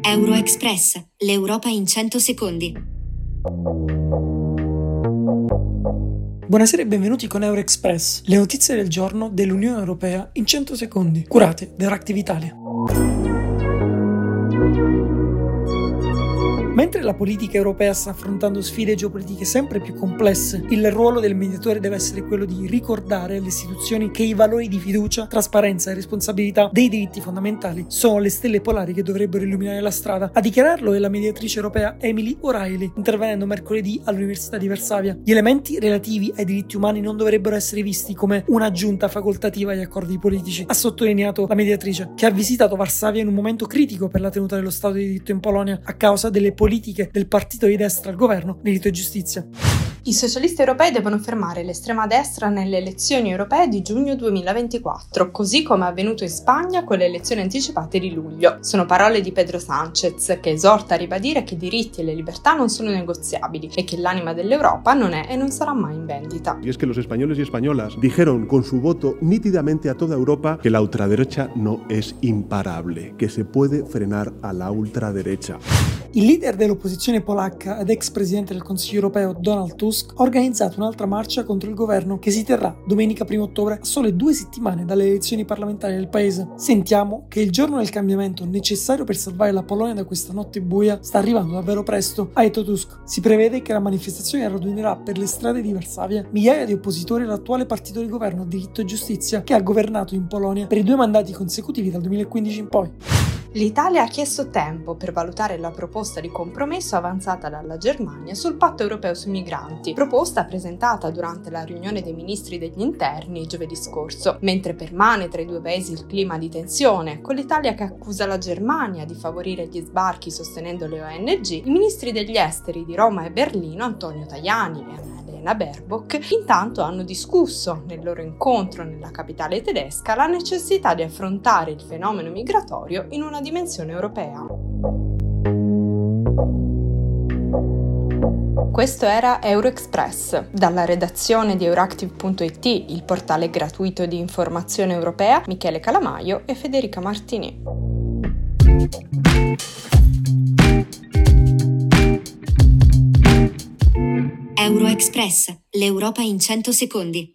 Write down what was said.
Euroexpress, l'Europa in 100 secondi. Buonasera e benvenuti con Euroexpress, le notizie del giorno dell'Unione Europea in 100 secondi, curate da Reactive Italia. Mentre la politica europea sta affrontando sfide geopolitiche sempre più complesse, il ruolo del mediatore deve essere quello di ricordare alle istituzioni che i valori di fiducia, trasparenza e responsabilità dei diritti fondamentali sono le stelle polari che dovrebbero illuminare la strada. A dichiararlo è la mediatrice europea Emily O'Reilly, intervenendo mercoledì all'Università di Varsavia. Gli elementi relativi ai diritti umani non dovrebbero essere visti come un'aggiunta facoltativa agli accordi politici, ha sottolineato la mediatrice, che ha visitato Varsavia in un momento critico per la tenuta dello Stato di diritto in Polonia a causa delle politiche del partito di destra al governo, diritto e giustizia. I socialisti europei devono fermare l'estrema destra nelle elezioni europee di giugno 2024, così come è avvenuto in Spagna con le elezioni anticipate di luglio. Sono parole di Pedro Sánchez, che esorta a ribadire che i diritti e le libertà non sono negoziabili e che l'anima dell'Europa non è e non sarà mai in vendita. Y es que los españoles y españolas dijeron con su voto nítidamente a toda Europa que la ultraderecha no es imparable, que se puede frenar a la ultraderecha. Il leader dell'opposizione polacca ed ex presidente del Consiglio europeo Donald Tusk ha organizzato un'altra marcia contro il governo che si terrà domenica 1 ottobre a sole due settimane dalle elezioni parlamentari del paese. Sentiamo che il giorno del cambiamento necessario per salvare la Polonia da questa notte buia sta arrivando davvero presto, ha detto Tusk. Si prevede che la manifestazione radunerà per le strade di Varsavia migliaia di oppositori all'attuale partito di governo Diritto e Giustizia che ha governato in Polonia per i due mandati consecutivi dal 2015 in poi. L'Italia ha chiesto tempo per valutare la proposta di compromesso avanzata dalla Germania sul patto europeo sui migranti, proposta presentata durante la riunione dei ministri degli interni giovedì scorso, mentre permane tra i due paesi il clima di tensione, con l'Italia che accusa la Germania di favorire gli sbarchi sostenendo le ONG, i ministri degli esteri di Roma e Berlino Antonio Tajani. e Annalena Baerbock intanto hanno discusso nel loro incontro nella capitale tedesca la necessità di affrontare il fenomeno migratorio in una dimensione europea. Questo era Euroexpress, dalla redazione di Euractiv.it, il portale gratuito di informazione europea, Michele Calamaio e Federica Martini. Euroexpress, l'Europa in 100 secondi.